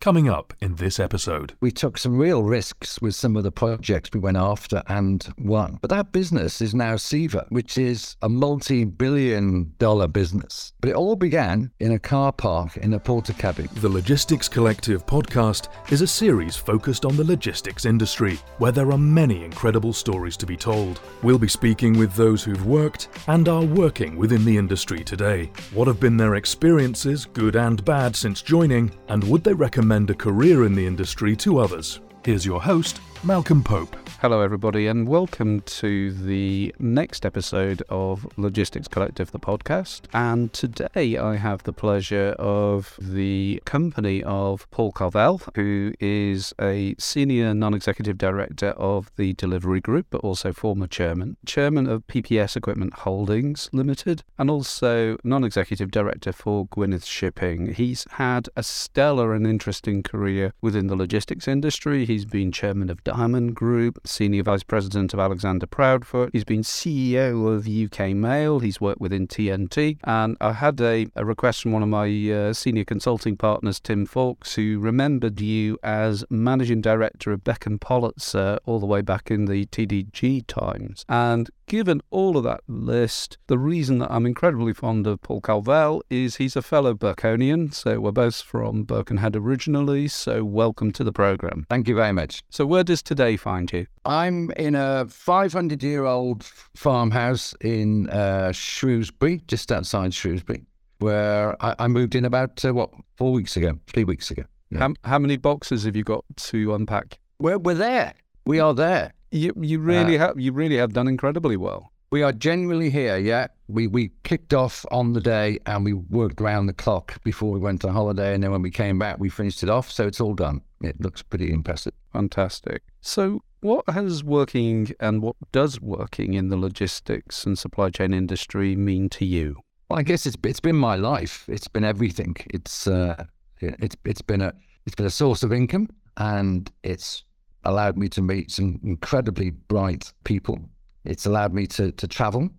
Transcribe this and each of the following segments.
Coming up in this episode. We took some real risks with some of the projects we went after and won. But that business is now CEVA, which is a multi billion dollar business. But it all began in a car park in a Portakabin. The Logistics Collective podcast is a series focused on the logistics industry, where there are many incredible stories to be told. We'll be speaking with those who've worked and are working within the industry today. What have been their experiences, good and bad, since joining, and would they recommend recommend a career in the industry to others. Here's your host, Malcolm Pope. Hello, everybody, and welcome to the next episode of Logistics Collective, the podcast. And today I have the pleasure of the company of Paul Carvell, who is a senior non executive director of the Delivery Group, but also former chairman, chairman of PPS Equipment Holdings Limited, and also non executive director for Gwynedd Shipping. He's had a stellar and interesting career within the logistics industry. He's been chairman of Diamond Group Senior Vice President of Alexander Proudfoot. He's been CEO of UK Mail. He's worked within TNT. And I had a, a request from one of my uh, senior consulting partners, Tim Fawkes, who remembered you as Managing Director of Beck and Pollitzer all the way back in the TDG times. And given all of that list, the reason that I'm incredibly fond of Paul Carvell is he's a fellow Birkonian. So we're both from Birkenhead originally. So welcome to the programme. Thank you very much. So where does today find you? I'm in a 500 year old farmhouse in uh, Shrewsbury, just outside Shrewsbury, where I, I moved in about, uh, what, four weeks ago, three weeks ago. Yeah. How, how many boxes have you got to unpack? We're, we're there. We are there. You, you really uh, have you really have done incredibly well. We are genuinely here, yeah. We we kicked off on the day and we worked around the clock before we went on holiday and then when we came back we finished it off, so it's all done. It looks pretty impressive. Fantastic. So what has working and what does working in the logistics and supply chain industry mean to you? Well, I guess it's it's been my life. It's been everything. It's uh, it's it's been a it's been a source of income, and it's allowed me to meet some incredibly bright people. It's allowed me to to travel.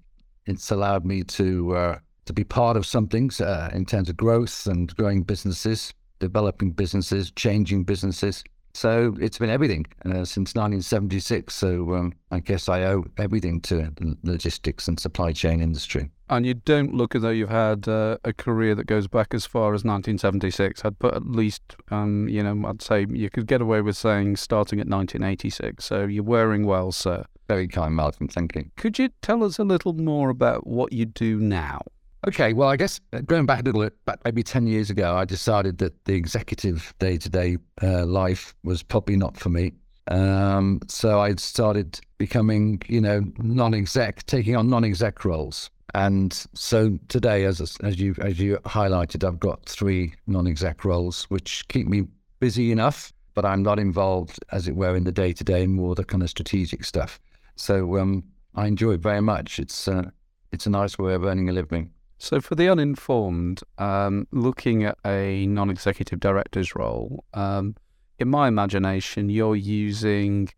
It's allowed me to uh, to be part of something uh, in terms of growth and growing businesses, developing businesses, changing businesses. So it's been everything uh, since 1976. So um, I guess I owe everything to the logistics and supply chain industry. And you don't look as though you've had uh, a career that goes back as far as 1976. I'd put at least, um, you know, I'd say you could get away with saying starting at 1986. So you're wearing well, sir. Very kind, Malcolm. Thank you. Could you tell us a little more about what you do now? Okay, well, I guess uh, going back a little bit, back maybe 10 years ago, I decided that the executive day to day life was probably not for me. Um, so I started becoming, you know, non exec, taking on non exec roles. And so today, as as you as you highlighted, I've got three non exec roles, which keep me busy enough, but I'm not involved, as it were, in the day to day, more the kind of strategic stuff. So um, I enjoy it very much. It's uh, it's a nice way of earning a living. So, for the uninformed, um, looking at a non executive director's role, um, in my imagination, you're using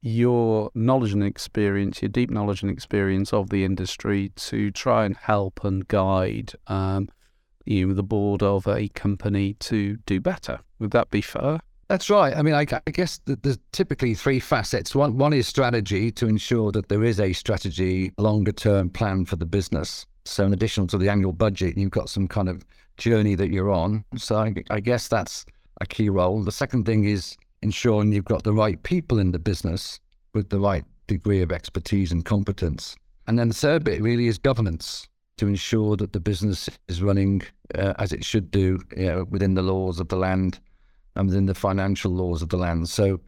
your knowledge and experience, your deep knowledge and experience of the industry to try and help and guide um, you the board of a company to do better. Would that be fair? That's right. I mean, I, I guess there's typically three facets. One, one is strategy to ensure that there is a strategy, longer term plan for the business. So, in addition to the annual budget, you've got some kind of journey that you're on. So, I, I guess that's a key role. The second thing is ensuring you've got the right people in the business with the right degree of expertise and competence. And then the third bit really is governance to ensure that the business is running uh, as it should do you know, within the laws of the land and within the financial laws of the land. So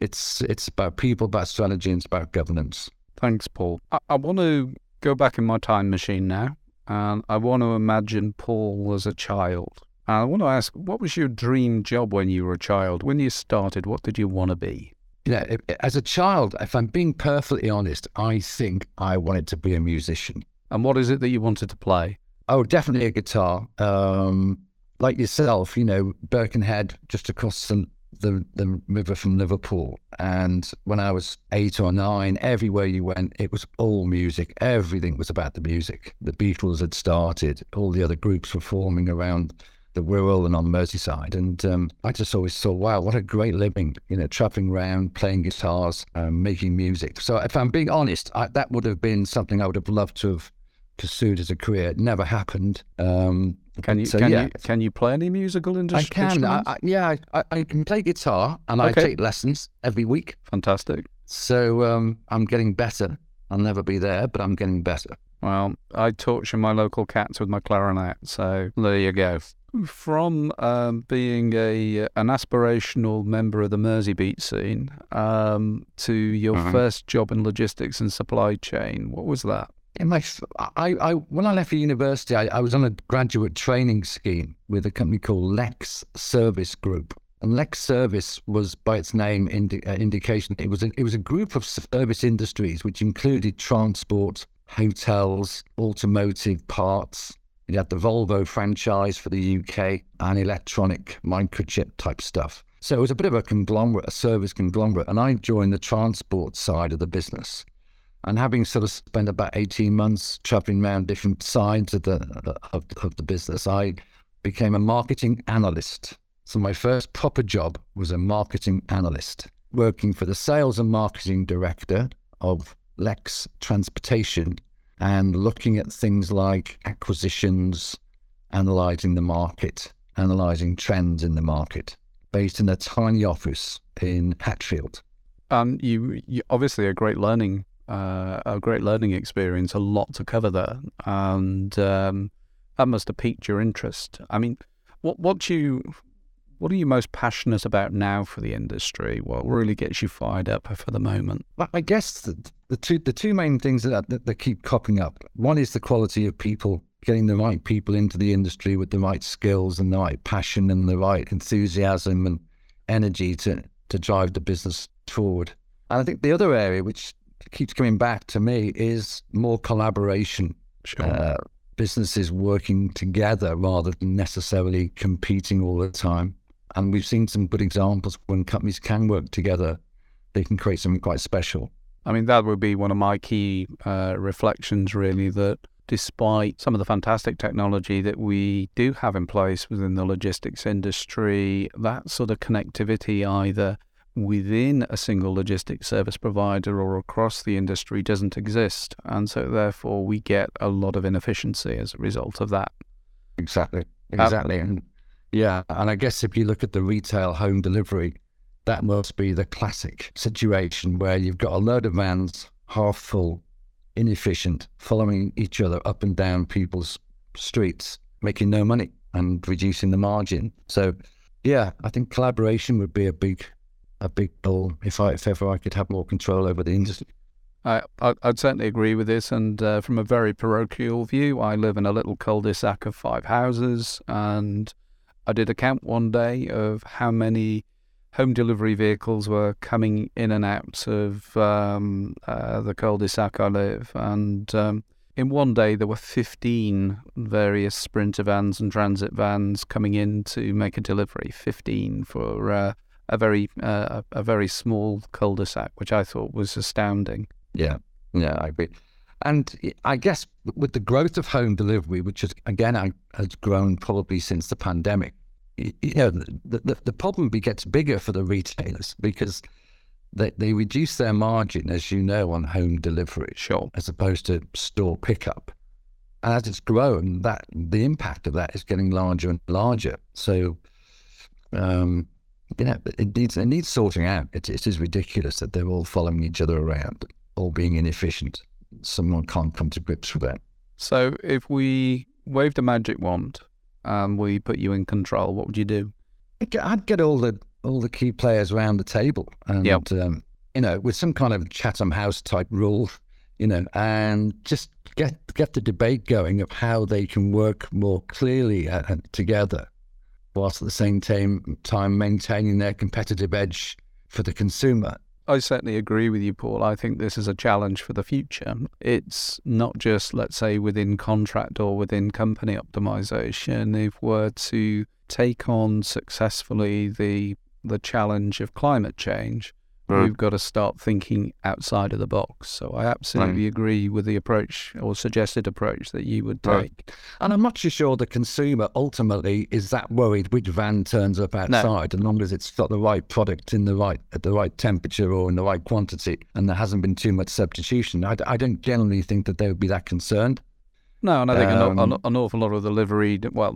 it's it's about people, about strategy, and it's about governance. Thanks, Paul. I, I want to go back in my time machine now, and I want to imagine Paul as a child. And I want to ask, what was your dream job when you were a child? When you started, what did you want to be? You know, as a child, if I'm being perfectly honest, I think I wanted to be a musician. And what is it that you wanted to play? Oh, definitely a guitar. Um, like yourself, you know, Birkenhead, just across the the, the river from Liverpool. And when I was eight or nine, everywhere you went, it was all music. Everything was about the music. The Beatles had started, all the other groups were forming around the Wirral and on Merseyside. And um, I just always thought, wow, what a great living, you know, traveling around, playing guitars, um, making music. So if I'm being honest, I, that would have been something I would have loved to have pursued as a career. It never happened. Um, can you so, can yeah. you can you play any musical instruments? I can. I, I, yeah, I, I can play guitar and I take lessons every week. Fantastic. So um, I'm getting better. I'll never be there, but I'm getting better. Well, I torture my local cats with my clarinet, so there you go. From um, being a an aspirational member of the Merseybeat scene um, to your Mhm. first job in logistics and supply chain, what was that? My, I, I, when I left the university, I, I was on a graduate training scheme with a company called Lex Service Group. And Lex Service was, by its name, indi- uh, indication it was a, it was a group of service industries which included transport, hotels, automotive parts. You had the Volvo franchise for the UK and electronic microchip type stuff. So it was a bit of a conglomerate, a service conglomerate. And I joined the transport side of the business. And having sort of spent about 18 months traveling around different sides of the, of, of the business, I became a marketing analyst. So my first proper job was a marketing analyst, working for the sales and marketing director of Lex Transportation and looking at things like acquisitions, analyzing the market, analyzing trends in the market, based in a tiny office in Hatfield. Um, you, you obviously a great learning, uh, a great learning experience, a lot to cover there, and um, that must have piqued your interest. I mean, what what you what are you most passionate about now for the industry? What really gets you fired up for the moment? Well, I guess the, the two the two main things that, that that keep cropping up. One is the quality of people, getting the right people into the industry with the right skills and the right passion and the right enthusiasm and energy to to drive the business forward. And I think the other area which keeps coming back to me is more collaboration. Sure. Uh, businesses working together rather than necessarily competing all the time. And we've seen some good examples when companies can work together, they can create something quite special. I mean, that would be one of my key uh, reflections, really, that despite some of the fantastic technology that we do have in place within the logistics industry, that sort of connectivity either within a single logistics service provider or across the industry doesn't exist. And so, therefore, we get a lot of inefficiency as a result of that. Exactly. Um, exactly. and yeah. And I guess if you look at the retail home delivery, that must be the classic situation where you've got a load of vans half full, inefficient, following each other up and down people's streets, making no money and reducing the margin. So yeah, I think collaboration would be a big a big goal if I if ever I could have more control over the industry. I, I, I'd certainly agree with this. And uh, from a very parochial view, I live in a little cul-de-sac of five houses, and I did a count one day of how many home delivery vehicles were coming in and out of um, uh, the cul-de-sac I live, and um, in one day there were 15 various sprinter vans and transit vans coming in to make a delivery. 15 for uh, a very uh, a very small cul-de-sac, which I thought was astounding. Yeah, yeah, I agree. And I guess with the growth of home delivery, which is again I- has grown probably since the pandemic, you know, the, the, the problem be- gets bigger for the retailers because they, they reduce their margin, as you know, on home delivery, Sure. as opposed to store pickup. And as it's grown, that the impact of that is getting larger and larger. So, um, you know, it needs it needs sorting out. It, it is ridiculous that they're all following each other around, all being inefficient. Someone can't come to grips with that. So if we waved a magic wand and we put you in control, what would you do? I'd get, all the all the key players around the table, and Yep. um, you know, with some kind of Chatham House type rule, you know, and just get get the debate going of how they can work more clearly uh, together, whilst at the same time time maintaining their competitive edge for the consumer. I certainly agree with you, Paul. I think this is a challenge for the future. It's not just, let's say, within contract or within company optimization. If we're to take on successfully the the challenge of climate change, Mm. We've got to start thinking outside of the box. So I absolutely right. agree with the approach or suggested approach that you would take. Right. And I'm not too sure the consumer ultimately is that worried which van turns up outside, no. as long as it's got the right product in the right at the right temperature or in the right quantity, and there hasn't been too much substitution. I, I don't generally think that they would be that concerned. No, and I think um, an, an, awful lot of the livery, well,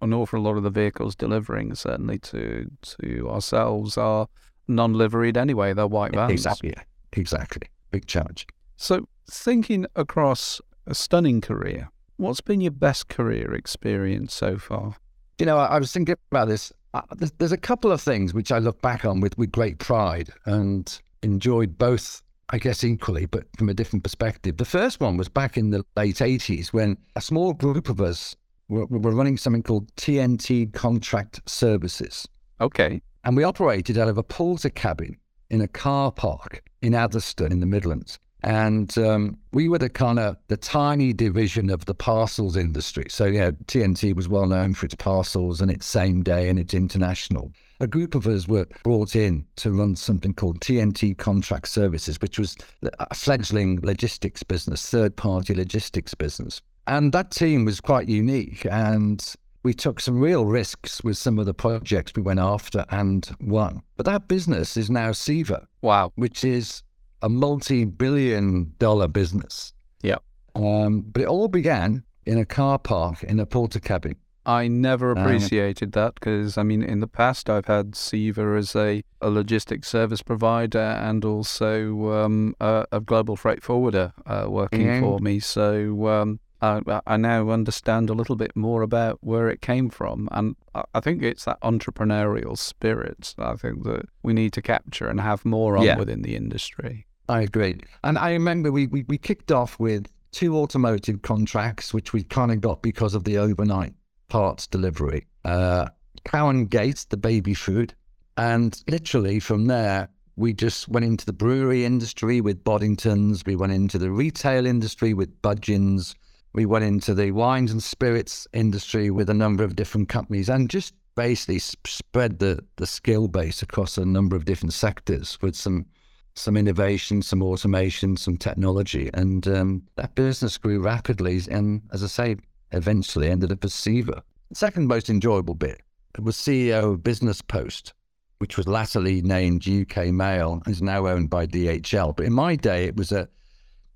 an awful lot of the vehicles delivering certainly to to ourselves are non-liveried anyway. They're white vans. Exactly. Exactly. Big challenge. So, thinking across a stunning career, what's been your best career experience so far? You know, I, I was thinking about this. Uh, there's, there's, a couple of things which I look back on with, with great pride and enjoyed both, I guess, equally, but from a different perspective. The first one was back in the late 80s when a small group of us were, were running something called TNT Contract Services. Okay. And we operated out of a Portakabin in a car park in Atherstone in the Midlands. And um, we were the kind of the tiny division of the parcels industry. So, yeah, TNT was well known for its parcels and its same day and its international. A group of us were brought in to run something called TNT Contract Services, which was a fledgling logistics business, third party logistics business. And that team was quite unique. And we took some real risks with some of the projects we went after and won. But that business is now CEVA. Wow. Which is a multi billion dollar business. Yeah. Um, but it all began in a car park in a Portakabin. I never um, appreciated um, that because, I mean, in the past, I've had CEVA as a, a logistics service provider and also um, a, a, global freight forwarder uh, working for me. So, um, I, I now understand a little bit more about where it came from. And I think it's that entrepreneurial spirit that I think that we need to capture and have more on yeah. within the industry. I agree. And I remember we, we, we kicked off with two automotive contracts, which we kind of got because of the overnight parts delivery. Uh, Cow and Gate, the baby food. And literally from there, we just went into the brewery industry with Boddingtons. We went into the retail industry with Budgens we went into the wines and spirits industry with a number of different companies and just basically spread the, the skill base across a number of different sectors with some some innovation, some automation, some technology. And um, that business grew rapidly. And as I say, eventually ended up as. The second most enjoyable bit was CEO of Business Post, which was latterly named UK Mail is now owned by DHL. But in my day, it was a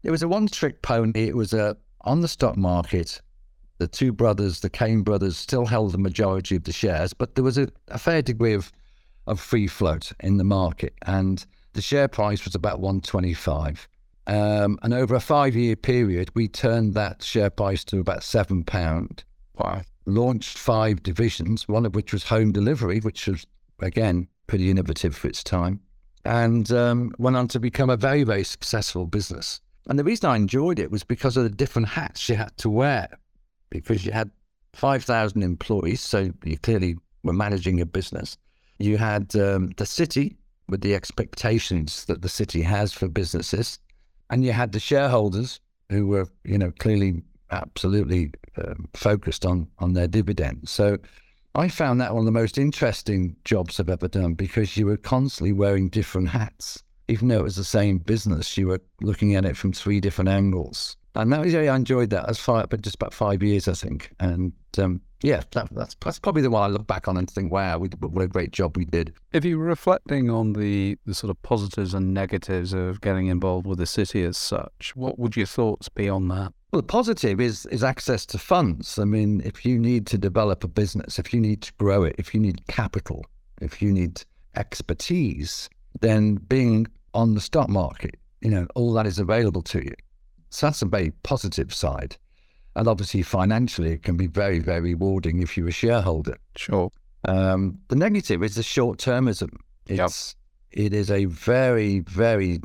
it was a one trick pony. It was a on the stock market, the two brothers, the Kane brothers, still held the majority of the shares, but there was a, a fair degree of, of free float in the market, and the share price was about 125. Um, and over a five year period, we turned that share price to about seven pound. Wow. Launched five divisions, one of which was home delivery, which was again pretty innovative for its time, and um, went on to become a very very successful business. And the reason I enjoyed it was because of the different hats you had to wear, because you had 5,000 employees, so you clearly were managing a business. You had um, the city with the expectations that the city has for businesses, and you had the shareholders who were, you know, clearly absolutely um, focused on on their dividends. So I found that one of the most interesting jobs I've ever done because you were constantly wearing different hats even though it was the same business, you were looking at it from three different angles. And that was, yeah, I enjoyed that. As far, but just about five years, I think. And um, yeah, that, that's that's probably the one I look back on and think, wow, we, what a great job we did. If you were reflecting on the, the sort of positives and negatives of getting involved with the city as such, what would your thoughts be on that? Well, the positive is is access to funds. I mean, if you need to develop a business, if you need to grow it, if you need capital, if you need expertise, then being on the stock market, you know, all that is available to you. So that's a very positive side. And obviously, financially, it can be very, very rewarding if you're a shareholder. Sure. Um, the negative is the short termism. It's yep. it is a very, very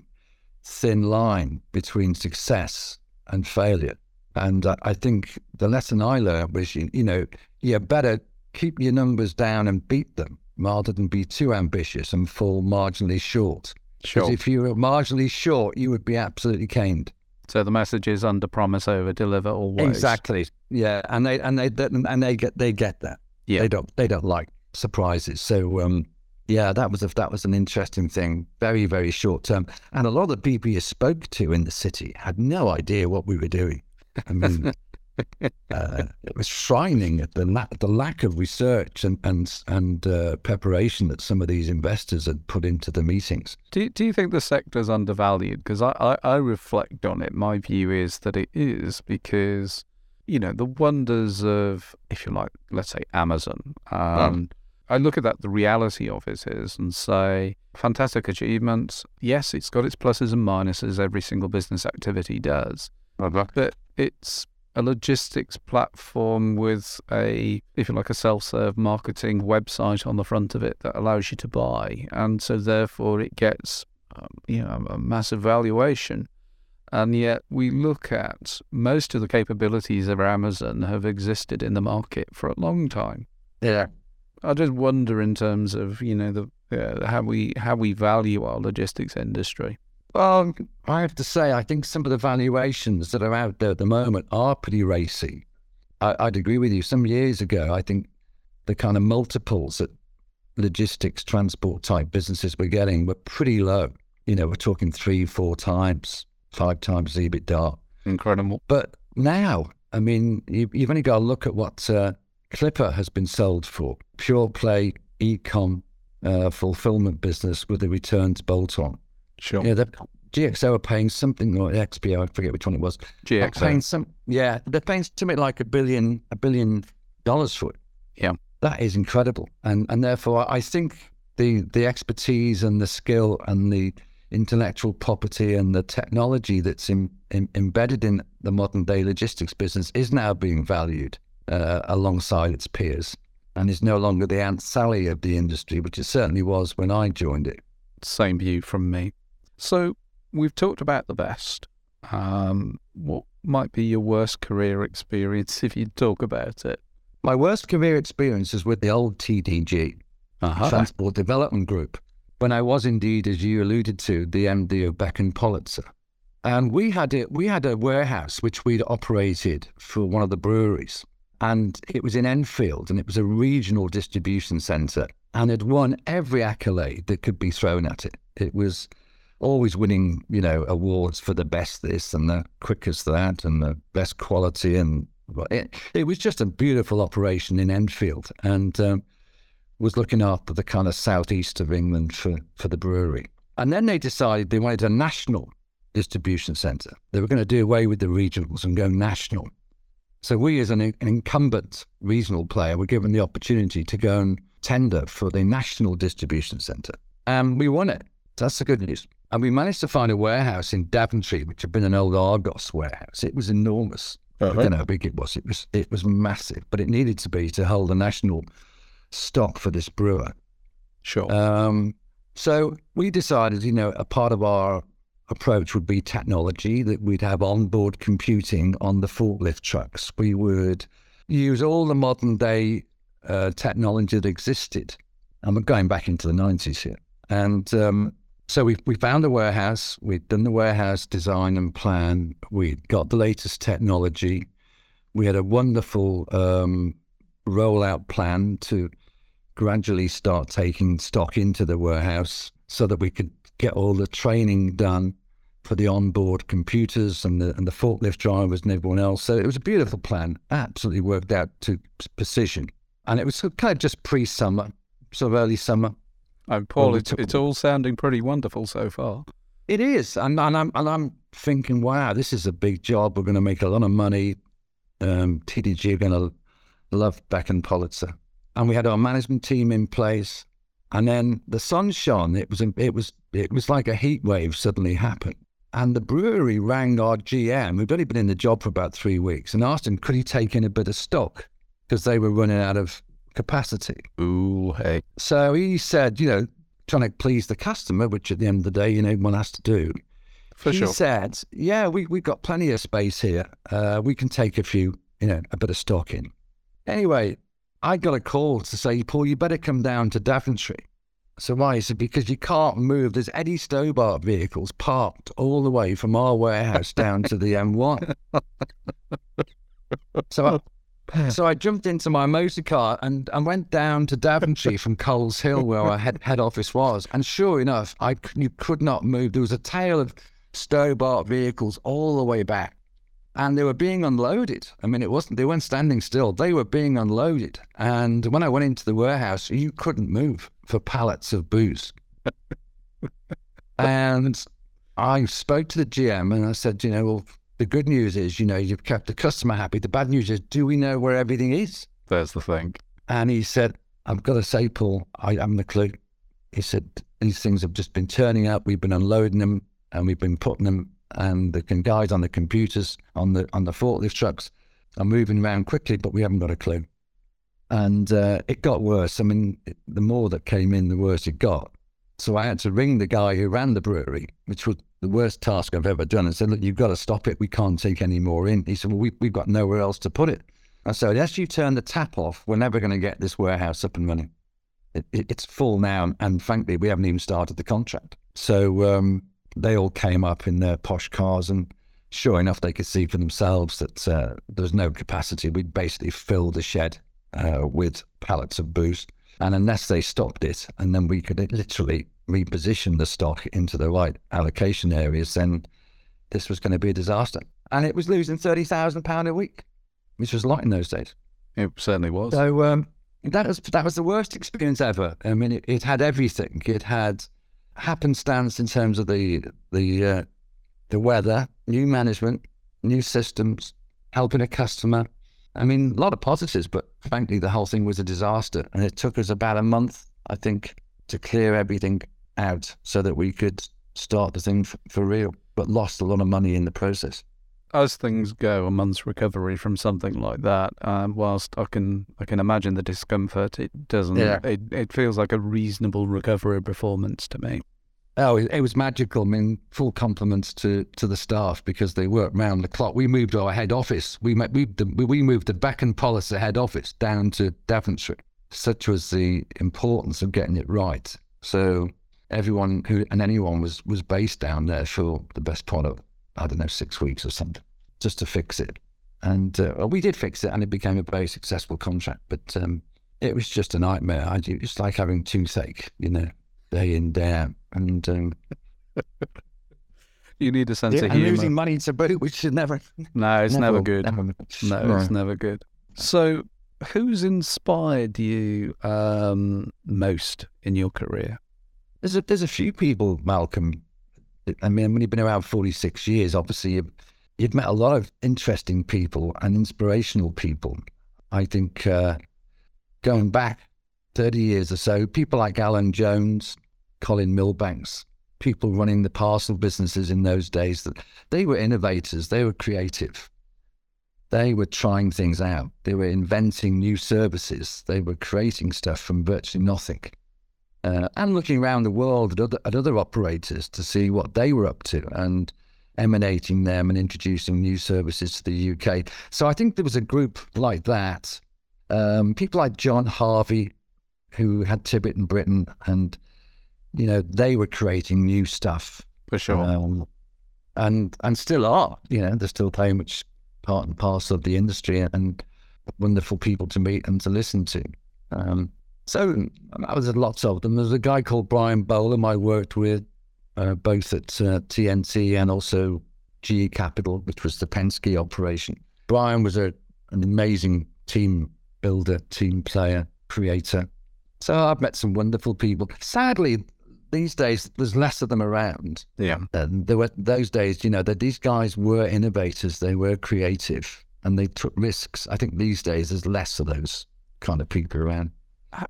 thin line between success and failure. And uh, I think the lesson I learned was, you, you know, you better keep your numbers down and beat them rather than be too ambitious and fall marginally short. Because sure. if you were marginally short, you would be absolutely caned. So the message is under promise, over deliver always. Exactly. Yeah, and they and they and they get they get that. Yeah. They don't they don't like surprises. So um, Yeah, that was a, that was an interesting thing. Very very short term, and a lot of the people you spoke to in the city had no idea what we were doing. I mean, uh, it was frightening at the la- the lack of research and and and uh, preparation that some of these investors had put into the meetings. Do you, do you think the sector is undervalued? Because I, I, I reflect on it. My view is that it is because you know the wonders of, if you like, let's say Amazon. Um, I look at that, the reality of it is, and say, fantastic achievements. Yes, it's got its pluses and minuses. Every single business activity does, but it's a logistics platform with a, if you like, a self-serve marketing website on the front of it that allows you to buy, and so therefore it gets, um, you know, a massive valuation. And yet we look at most of the capabilities of Amazon have existed in the market for a long time. Yeah, I just wonder in terms of you know the uh, how we how we value our logistics industry. Well, I have to say, I think some of the valuations that are out there at the moment are pretty racy. I, would agree with you. Some years ago, I think the kind of multiples that logistics, transport type businesses were getting were pretty low. You know, we're talking three, four times, five times EBITDA. Incredible. But now, I mean, you, have only got to look at what uh, Clipper has been sold for pure play e-com uh, fulfillment business with a returns bolt on. Sure. Yeah, the GXO are paying something or XPO, I forget which one it was. GXO. paying some, yeah, they're paying something like a billion, a billion dollars for it. Yeah, that is incredible, and and therefore I think the the expertise and the skill and the intellectual property and the technology that's in, in, embedded in the modern day logistics business is now being valued uh, alongside its peers and is no longer the Aunt Sally of the industry, which it certainly was when I joined it. Same view from me. So we've talked about the best. Um, what might be your worst career experience if you talk about it? My worst career experience is with the old TDG, uh-huh. Transport Development Group, when I was indeed, as you alluded to, the MD of Beck and Pollitzer. And we had a, we had a warehouse which we'd operated for one of the breweries and it was in Enfield, and it was a regional distribution centre, and it won every accolade that could be thrown at it. It was always winning, you know, awards for the best this and the quickest that and the best quality, and it, it was just a beautiful operation in Enfield, and um, was looking after the kind of southeast of England for for the brewery. And then they decided they wanted a national distribution centre. They were going to do away with the regionals and go national. So we, as an, an incumbent regional player, were given the opportunity to go and tender for the national distribution centre, and we won it. That's the good news. And we managed to find a warehouse in Daventry, which had been an old Argos warehouse. It was enormous. Uh-huh. I don't know how big it was. It was it was massive, but it needed to be to hold a national stock for this brewer. Sure. Um, so we decided, you know, a part of our approach would be technology that we'd have onboard computing on the forklift trucks. We would use all the modern day uh, technology that existed. And we're going back into the 90s here. And um, so we, we found a warehouse, we'd done the warehouse design and plan, we'd got the latest technology. We had a wonderful um, rollout plan to gradually start taking stock into the warehouse so that we could get all the training done for the onboard computers and the and the forklift drivers and everyone else. So it was a beautiful plan, absolutely worked out to precision, and it was kind of just pre-summer, sort of early summer. Oh, Paul, it's, it's all sounding pretty wonderful so far. It is, and, and I'm and I'm thinking, wow, this is a big job. We're going to make a lot of money. Um, TDG are going to love Beck and Pollitzer, and we had our management team in place. And then the sun shone. It was it was it was like a heat wave suddenly happened. And the brewery rang our GM, who'd only been in the job for about three weeks, and asked him, could he take in a bit of stock because they were running out of capacity. Ooh, hey. So he said, you know, trying to please the customer, which at the end of the day, you know, one has to do. For he sure. said, yeah, we, we've got plenty of space here. Uh, we can take a few, you know, a bit of stock in. Anyway, I got a call to say, Paul, you better come down to Daventry. So why? He said, because you can't move. There's Eddie Stobart vehicles parked all the way from our warehouse down to the M1. so I, So I jumped into my motor car and, and went down to Daventry from Coleshill, where our head, head office was. And sure enough, I you could not move. There was a tail of Stobart vehicles all the way back, and they were being unloaded. I mean, it wasn't they weren't standing still; they were being unloaded. And when I went into the warehouse, you couldn't move for pallets of booze. and I spoke to the GM and I said, you know, well, the good news is, you know, you've kept the customer happy. The bad news is, do we know where everything is? There's the thing. And he said, I've got to say, Paul, I am the clue. He said, these things have just been turning up. We've been unloading them and we've been putting them, and the guys on the computers on the on the forklift trucks are moving around quickly, but we haven't got a clue. And uh, it got worse. I mean, the more that came in, the worse it got. So I had to ring the guy who ran the brewery, which was the worst task I've ever done, and said, "Look, you've got to stop it. We can't take any more in." He said, "Well, we, we've got nowhere else to put it." I said, "Unless you turn the tap off, we're never going to get this warehouse up and running. It, it, it's full now, and frankly, we haven't even started the contract." So um, they all came up in their posh cars, and sure enough, they could see for themselves that uh, there was no capacity. We'd basically filled the shed uh, with pallets of booze. And unless they stopped it, and then we could literally reposition the stock into the right allocation areas, then this was going to be a disaster. And it was losing thirty thousand pound a week, which was a lot in those days. It certainly was. So um, that was that was the worst experience ever. I mean, it, it had everything. It had happenstance in terms of the the uh, the weather, new management, new systems, helping a customer. I mean, a lot of positives, but frankly, the whole thing was a disaster, and it took us about a month, I think, to clear everything out so that we could start the thing for, for real. But lost a lot of money in the process as things go, a month's recovery from something like that, um, whilst I can I can imagine the discomfort, it doesn't. Yeah. It it feels like a reasonable recovery performance to me. Oh, it, it was magical. I mean, full compliments to, to the staff because they worked round the clock. We moved our head office. We moved the, we moved the Beck and Pollitzer head office down to Daventry. Such was the importance of getting it right. So everyone who and anyone was was based down there for the best part of I don't know six weeks or something just to fix it. And uh, well, we did fix it, and it became a very successful contract. But um, it was just a nightmare. I, it's like having toothache, you know, day in day out, and um, you need a sense yeah, of and humor. losing money to boot, which is never, no, it's never, never good. never- No, no. it's never good. So, who's inspired you um, most in your career? There's a there's a few people, Malcolm. I mean, when you've been around 46 years, obviously you've, you've met a lot of interesting people and inspirational people. I think uh, going back 30 years or so, people like Alan Jones, Colin Milbanks, people running the parcel businesses in those days, that they were innovators, they were creative. They were trying things out. They were inventing new services. They were creating stuff from virtually nothing uh, and looking around the world at other, at other operators to see what they were up to and emanating them and introducing new services to the UK. So I think there was a group like that. Um, people like John Harvey, who had Tibbett and Britten, and you know they were creating new stuff, For sure. um, and and still are. You know, they're still very much part and parcel of the industry, and wonderful people to meet and to listen to. Um, so I was at lots of them. There's a guy called Brian Bolam I worked with, uh, both at uh, TNT and also GE Capital, which was the Penske operation. Brian was a, an amazing team builder, team player, creator. So I've met some wonderful people. Sadly, these days there's less of them around. yeah. And there were those days, you know, that these guys were innovators, they were creative, and they took risks. I think these days there's less of those kind of people around.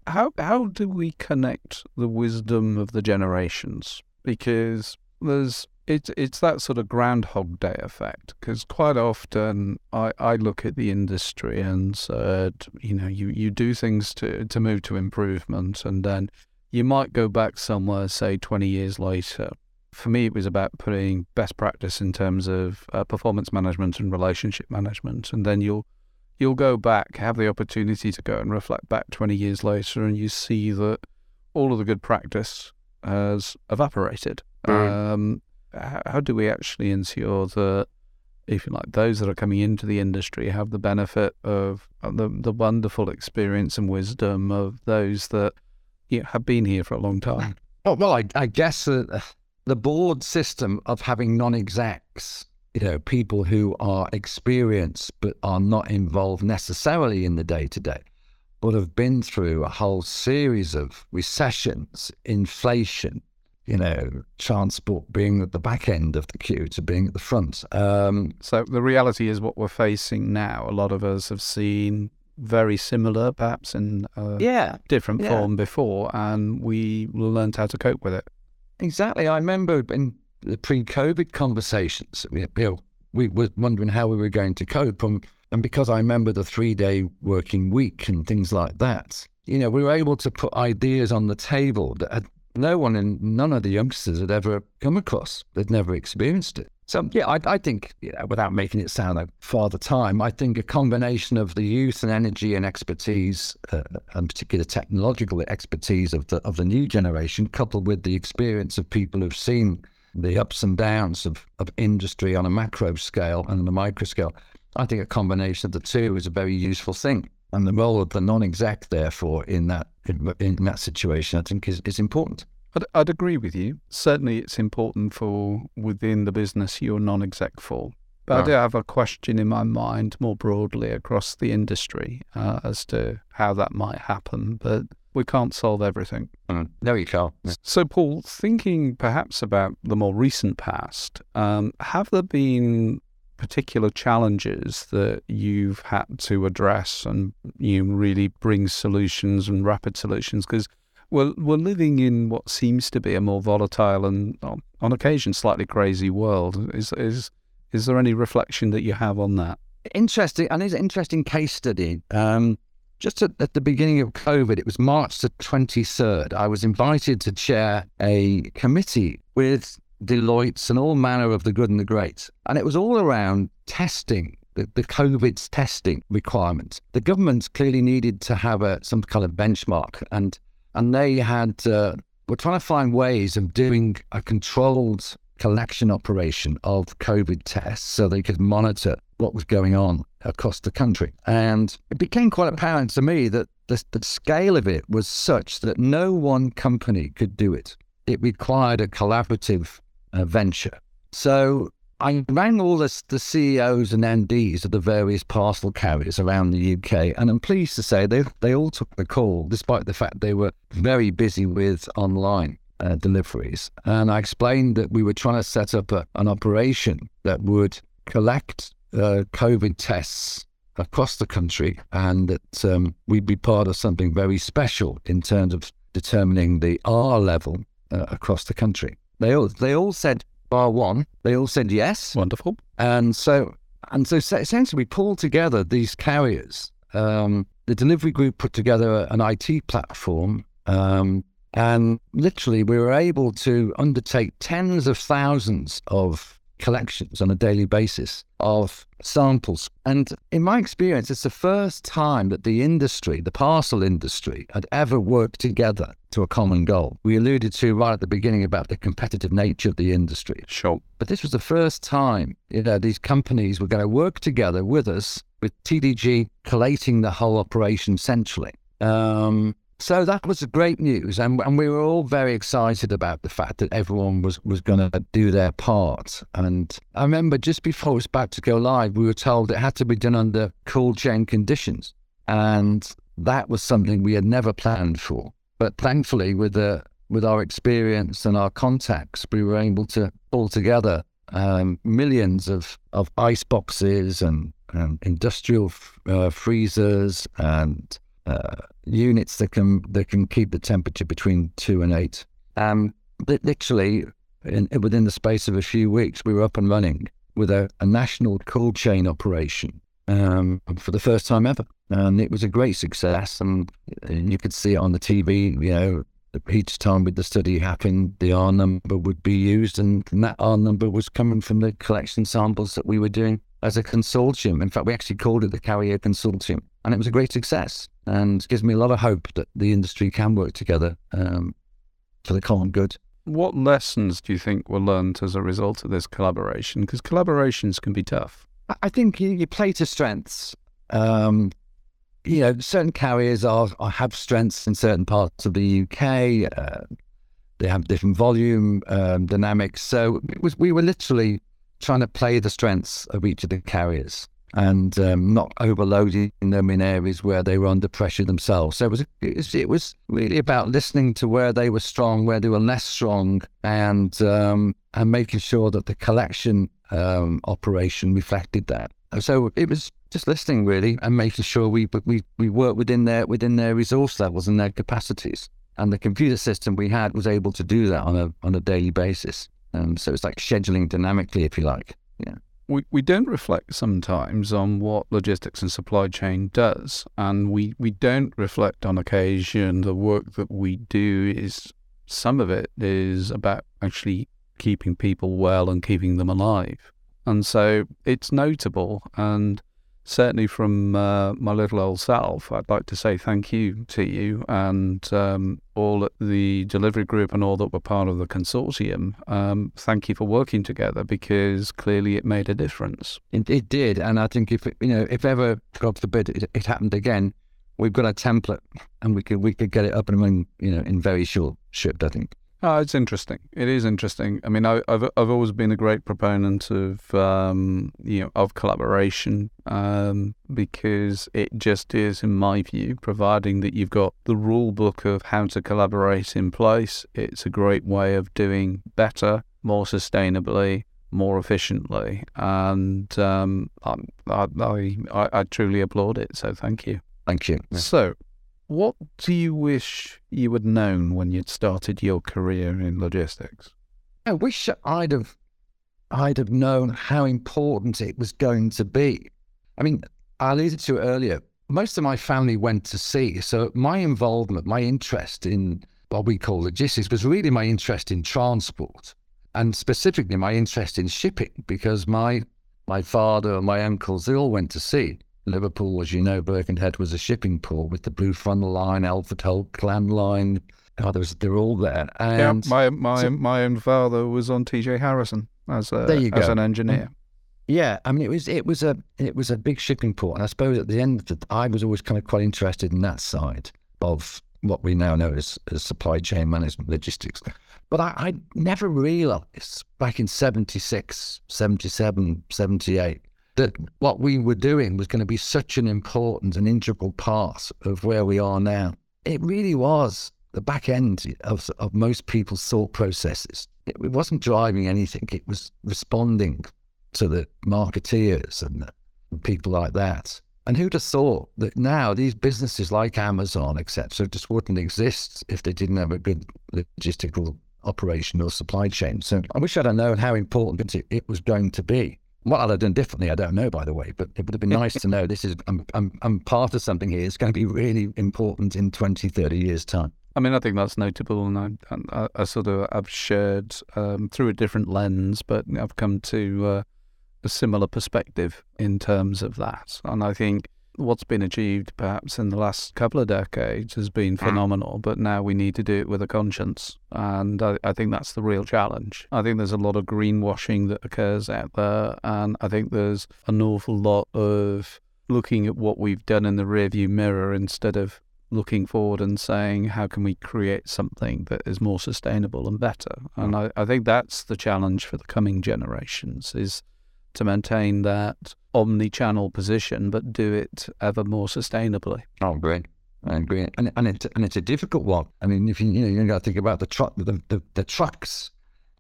How how do we connect the wisdom of the generations? Because there's it's it's that sort of Groundhog Day effect. Because quite often I, I look at the industry and said, you know, you, you do things to to move to improvement, and then you might go back somewhere, say twenty years later. For me, it was about putting best practice in terms of uh, performance management and relationship management, and then you'll you'll go back, have the opportunity to go and reflect back 20 years later, and you see that all of the good practice has evaporated. Right. Um, how, how do we actually ensure that if you like, those that are coming into the industry have the benefit of the, the wonderful experience and wisdom of those that you know, have been here for a long time. Oh, well, I, I guess uh, the board system of having non execs, you know, people who are experienced but are not involved necessarily in the day to day, but have been through a whole series of recessions, inflation, you know, transport being at the back end of the queue to being at the front. Um, so the reality is what we're facing now. A lot of us have seen very similar, perhaps in a yeah, different yeah. form before, and we learned how to cope with it. Exactly. I remember in the pre-COVID conversations, we, you know, we were wondering how we were going to cope, and, and because I remember the three-day working week and things like that, you know, we were able to put ideas on the table that had no one and none of the youngsters had ever come across. They'd never experienced it. So yeah, I, I think you know, without making it sound like father time, I think a combination of the youth and energy and expertise, uh, and particular technological expertise of the of the new generation, coupled with the experience of people who've seen the ups and downs of, of industry on a macro scale and on a micro scale, I think a combination of the two is a very useful thing. And the role of the non-exec, therefore, in that in, in that situation, I think is, is important. I'd, I'd agree with you. Certainly, it's important for within the business you're non-exec for. But right. I do have a question in my mind more broadly across the industry uh, as to how that might happen. But we can't solve everything. Mm. No, you can't. So, Paul, thinking perhaps about the more recent past, um, have there been particular challenges that you've had to address and you really bring solutions and rapid solutions? Because we're, we're living in what seems to be a more volatile and, on occasion, slightly crazy world. Is, is, is there any reflection that you have on that? Interesting, and it's an interesting case study. Um, just at, at, the beginning of COVID, it was March the 23rd, I was invited to chair a committee with Deloitte's and all manner of the good and the great. And it was all around testing the, the COVID's testing requirements. The government clearly needed to have a, some kind of benchmark. And and they had uh, were trying to find ways of doing a controlled collection operation of COVID tests so they could monitor what was going on across the country. And it became quite apparent to me that the, the scale of it was such that no one company could do it. It required a collaborative uh, venture. So I rang all the, the CEOs and MDs of the various parcel carriers around the UK, and I'm pleased to say they they all took the call, despite the fact they were very busy with online uh, deliveries. And I explained that we were trying to set up a, an operation that would collect uh, COVID tests across the country, and that um, we'd be part of something very special in terms of determining the R level uh, across the country. They all they all said bar one, they all said yes. Wonderful. And so, and so essentially, we pulled together these carriers. Um, the delivery group put together an IT platform, um, and literally, we were able to undertake tens of thousands of collections on a daily basis of samples. And in my experience, it's the first time that the industry, the parcel industry, had ever worked together to a common goal. We alluded to right at the beginning about the competitive nature of the industry. Sure. But this was the first time, you know, these companies were going to work together with us, with TDG collating the whole operation centrally. Um, so that was great news, and, and we were all very excited about the fact that everyone was, was going to do their part. And I remember just before it was about to go live, we were told it had to be done under cold chain conditions, and that was something we had never planned for. But thankfully, with the with our experience and our contacts, we were able to pull together um, millions of, of ice boxes and, and industrial f- uh, freezers and uh, units that can that can keep the temperature between two and eight. Um, literally, in, within the space of a few weeks, we were up and running with a, a national cold chain operation um, for the first time ever, and it was a great success. And, and you could see it on the TV. You know, each time with the study happened, the R number would be used, and that R number was coming from the collection samples that we were doing as a consortium. In fact, we actually called it the Carrier Consortium, and it was a great success and gives me a lot of hope that the industry can work together um, for the common good. what lessons do you think were learned as a result of this collaboration? Because collaborations can be tough. I think you, you play to strengths. Um, you know, certain carriers are, are, have strengths in certain parts of the UK. Uh, they have different volume um, dynamics. So was, we were literally trying to play the strengths of each of the carriers and um, not overloading them in areas where they were under pressure themselves. So it was, it was, really about listening to where they were strong, where they were less strong, and um, and making sure that the collection um, operation reflected that. So it was just listening really and making sure we we we work within their within their resource levels and their capacities. And the computer system we had was able to do that on a on a daily basis. Um, so it's like scheduling dynamically, if you like. Yeah we, we don't reflect sometimes on what logistics and supply chain does. And we, we don't reflect on occasion the work that we do is some of it is about actually keeping people well and keeping them alive. And so it's notable. And certainly from uh, my little old self, I'd like to say thank you to you and um, all the delivery group and all that were part of the consortium. Um, thank you for working together because clearly it made a difference. It, it did, and I think if you know, if ever God forbid it, it happened again, we've got a template and we could we could get it up and running, you know, in very short shift. I think. Oh, it's interesting. It is interesting. I mean, I, have I've always been a great proponent of um, you know of collaboration um, because it just is, in my view, providing that you've got the rule book of how to collaborate in place. It's a great way of doing better, more sustainably, more efficiently, and um, I, I, I I truly applaud it. So thank you. Thank you. So what do you wish you had known when you'd started your career in logistics? I wish I'd have I'd have known how important it was going to be. I mean, I alluded to it earlier. Most of my family went to sea, so my involvement, my interest in what we call logistics was really my interest in transport and specifically my interest in shipping because my my father and my uncles they all went to sea. Liverpool, as you know, Birkenhead was a shipping port with the Blue Funnel Line, Alfred Holt, Clan Line. Oh, was, they're all there. And yeah, my my so, my own father was on TJ Harrison as a, there you go. as an engineer. Yeah, I mean it was it was a it was a big shipping port, and I suppose at the end of it, I was always kind of quite interested in that side of what we now know as, as supply chain management logistics. But I, I never realized back in 76, 77, 78 that what we were doing was going to be such an important and integral part of where we are now. It really was the back end of, of most people's thought processes. It, it wasn't driving anything, it was responding to the marketeers and the people like that. And who'd have thought that now these businesses like Amazon, etc., just wouldn't exist if they didn't have a good logistical operation or supply chain? So I wish I'd known how important it was going to be. What I'd have done differently, I don't know, by the way, but it would have been nice to know this is, I'm, I'm, I'm part of something here. It's going to be really important in 20, 30 years' time. I mean, I think that's notable, and I, I, I sort of I've shared um, through a different lens, but I've come to uh, a similar perspective in terms of that. And I think what's been achieved perhaps in the last couple of decades has been mm. phenomenal, but now we need to do it with a conscience. And I, I, think that's the real challenge. I think there's a lot of greenwashing that occurs out there, and I think there's an awful lot of looking at what we've done in the rearview mirror instead of looking forward and saying, how can we create something that is more sustainable and better? And mm. I, I think that's the challenge for the coming generations is to maintain that omni-channel position, but do it ever more sustainably. Oh, great. I agree, and and it's and it's a difficult one. I mean, if you you know you got to think about the truck, the, the the trucks.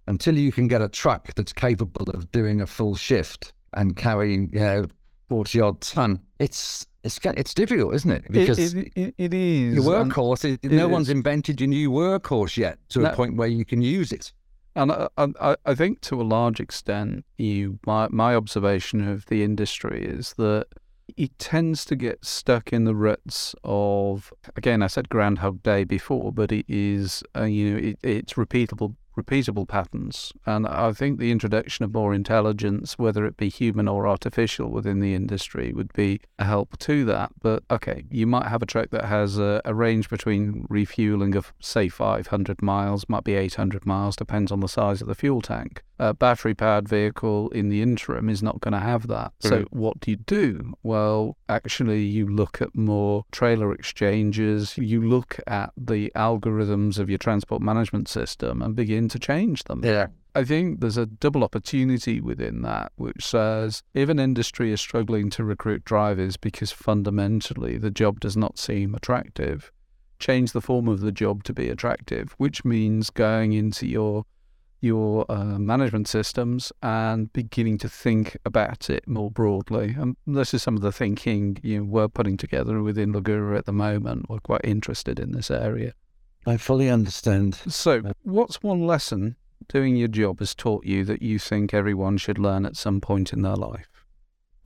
Until you can get a truck that's capable of doing a full shift and carrying you know forty odd ton, it's it's it's difficult, isn't it? Because it, it, it is your workhorse. It, no is. one's invented your new workhorse yet to no. a point where you can use it. And I, I, I, think to a large extent, you my my observation of the industry is that it tends to get stuck in the ruts of again I said Groundhog Day before, but it is uh, you know it, it's repeatable repeatable patterns. And I think the introduction of more intelligence, whether it be human or artificial within the industry, would be a help to that. But okay, you might have a truck that has a, a range between refueling of, say, 500 miles, might be 800 miles, depends on the size of the fuel tank. A battery powered vehicle in the interim is not going to have that. Mm-hmm. So, what do you do? Well, actually, you look at more trailer exchanges, you look at the algorithms of your transport management system and begin to change them. Yeah. I think there's a double opportunity within that, which says if an industry is struggling to recruit drivers because fundamentally the job does not seem attractive, change the form of the job to be attractive, which means going into your your uh, management systems and beginning to think about it more broadly. And this is some of the thinking you know, we're putting together within Loguru at the moment. We're quite interested in this area. I fully understand. So, what's one lesson doing your job has taught you that you think everyone should learn at some point in their life?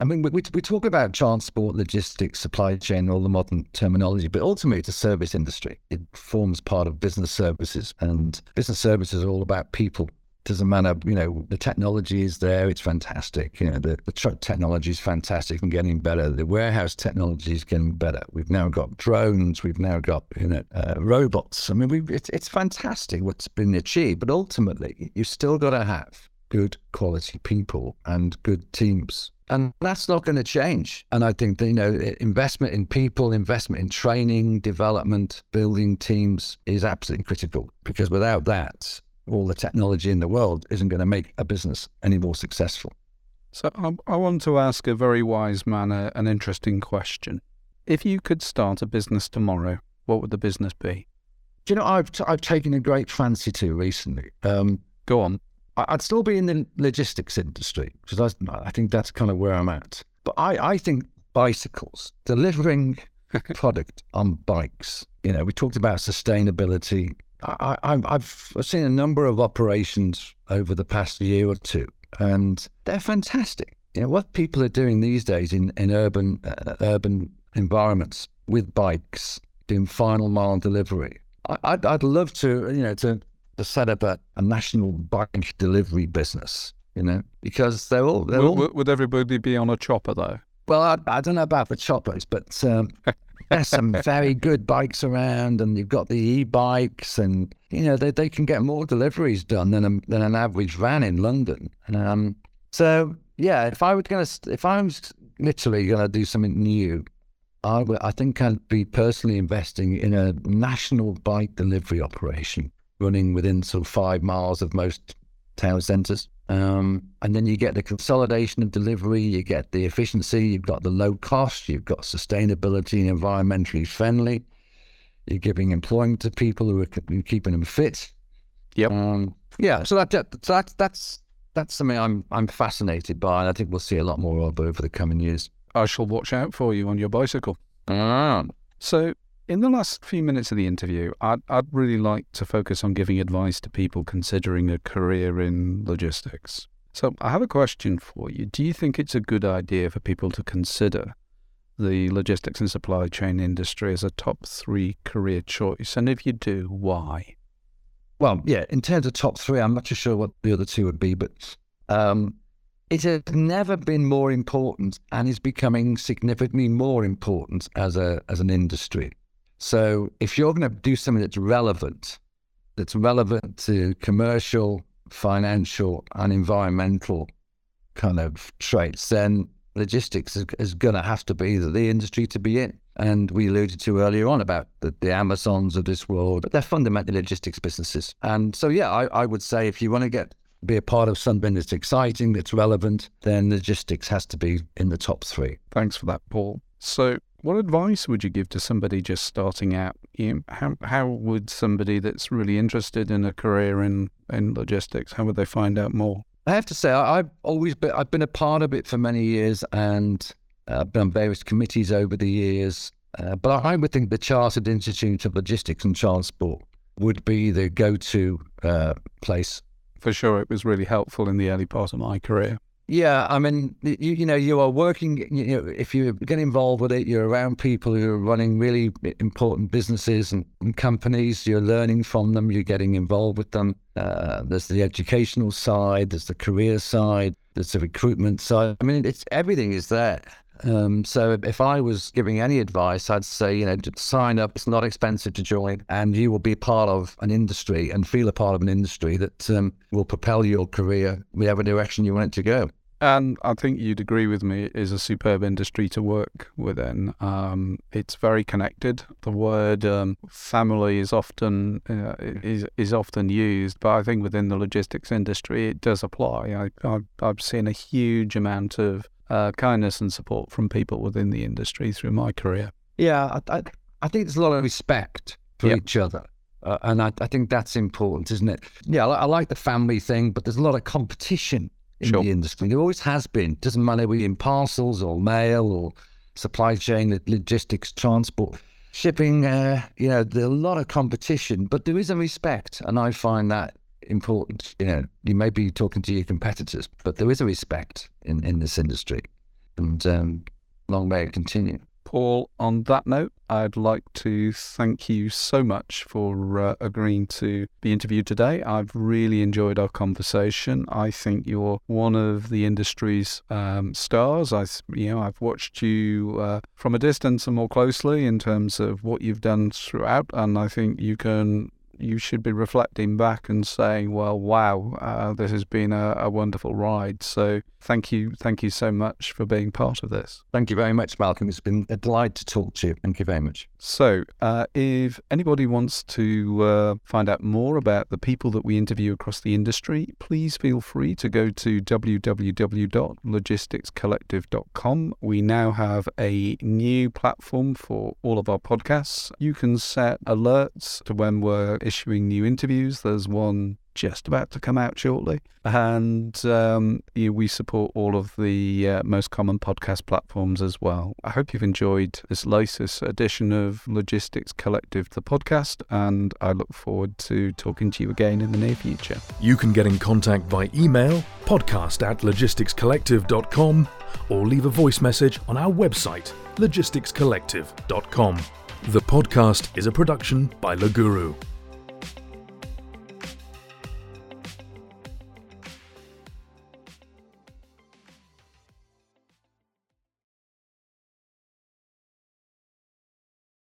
I mean, we, we talk about transport, logistics, supply chain, all the modern terminology, but ultimately it's a service industry. It forms part of business services, and business services are all about people doesn't matter, you know, the technology is there, it's fantastic. You know, the, the truck technology is fantastic and getting better. The warehouse technology is getting better. We've now got drones, we've now got, you know, uh, robots. I mean, we it's fantastic what's been achieved, but ultimately, you've still got to have good quality people and good teams. And that's not going to change. And I think that, you know, investment in people, investment in training, development, building teams is absolutely critical because without that, all the technology in the world isn't going to make a business any more successful. So I, I want to ask a very wise man a, an interesting question. If you could start a business tomorrow, what would the business be? Do you know, I've, t- I've taken a great fancy to recently. Um, Go on. I, would still be in the logistics industry because I, I think that's kind of where I'm at. But I, I think bicycles, delivering product on bikes, you know, we talked about sustainability, I, have seen a number of operations over the past year or two, and they're fantastic. You know what people are doing these days in in urban uh, urban environments with bikes doing final mile delivery. I, would I'd love to you know to, to set up a, a national bike delivery business. You know because they're all they're would, all. Would everybody be on a chopper though? Well, I, I don't know about the choppers, but um, there's some very good bikes around, and you've got the e-bikes, and you know they, they can get more deliveries done than a, than an average van in London. Um, so yeah, if I was gonna, if I was literally gonna do something new, I I think I'd be personally investing in a national bike delivery operation running within sort of five miles of most town centres. Um, and then you get the consolidation of delivery, you get the efficiency, you've got the low cost, you've got sustainability and environmentally friendly. You're giving employment to people who are keeping them fit. Yep. Um, yeah. So that, that that's that's that's something I'm I'm fascinated by, and I think we'll see a lot more of over the coming years. I shall watch out for you on your bicycle. Ah. So in the last few minutes of the interview, I'd, I'd really like to focus on giving advice to people considering a career in logistics. So, I have a question for you. Do you think it's a good idea for people to consider the logistics and supply chain industry as a top three career choice? And if you do, why? Well, yeah, in terms of top three, I'm not too sure what the other two would be, but um, it has never been more important and is becoming significantly more important as a as an industry. So if you're going to do something that's relevant, that's relevant to commercial, financial, and environmental kind of traits, then logistics is, is going to have to be the industry to be in. And we alluded to earlier on about the, the Amazons of this world, but they're fundamentally logistics businesses. And so, yeah, I, I would say if you want to get be a part of something that's exciting, that's relevant, then logistics has to be in the top three. Thanks for that, Paul. So, what advice would you give to somebody just starting out? You know, how how would somebody that's really interested in a career in, in logistics, how would they find out more? I have to say, I, have always been I've been a part of it for many years, and uh, I've been on various committees over the years. Uh, but I would think the Chartered Institute of Logistics and Transport would be the go-to uh, place. For sure, it was really helpful in the early part of my career. Yeah, I mean, you, you know, you are working. You know, if you get involved with it, you're around people who are running really important businesses and, and companies. You're learning from them. You're getting involved with them. Uh, there's the educational side. There's the career side. There's the recruitment side. I mean, it's everything is there. Um, so if I was giving any advice, I'd say, you know, sign up. It's not expensive to join, and you will be part of an industry and feel a part of an industry that um, will propel your career whatever direction you want it to go. And I think you'd agree with me, it is a superb industry to work within. Um, it's very connected. The word um, family is often uh, is is often used, but I think within the logistics industry, it does apply. I, I've seen a huge amount of uh, kindness and support from people within the industry through my career. Yeah, I, I, I think there's a lot of respect for yep. each other. Uh, and I, I, think that's important, isn't it? Yeah, I, I, like the family thing, but there's a lot of competition in sure. the industry. There always has been. Doesn't matter whether in parcels or mail or supply chain, logistics, transport, shipping. Uh, you know, there's a lot of competition, but there is a respect, and I find that important. You know, you may be talking to your competitors, but there is a respect in, in this industry, and um, long may it continue. Paul, on that note, I'd like to thank you so much for uh, agreeing to be interviewed today. I've really enjoyed our conversation. I think you're one of the industry's um, stars. I, you know, I've watched you uh, from a distance and more closely in terms of what you've done throughout, and I think you can you should be reflecting back and saying, well, wow, uh, this has been a, a, wonderful ride. So thank you. Thank you so much for being part of this. Thank you very much, Malcolm. It's been a delight to talk to you. Thank you very much. So uh, if anybody wants to uh, find out more about the people that we interview across the industry, please feel free to go to www.logisticscollective.com. We now have a new platform for all of our podcasts. You can set alerts to when we're issuing new interviews. There's one just about to come out shortly. And um, yeah, we support all of the uh, most common podcast platforms as well. I hope you've enjoyed this latest edition of Logistics Collective, the podcast, and I look forward to talking to you again in the near future. You can get in contact by email, podcast at logisticscollective.com, or leave a voice message on our website, logisticscollective.com. The podcast is a production by Loguru.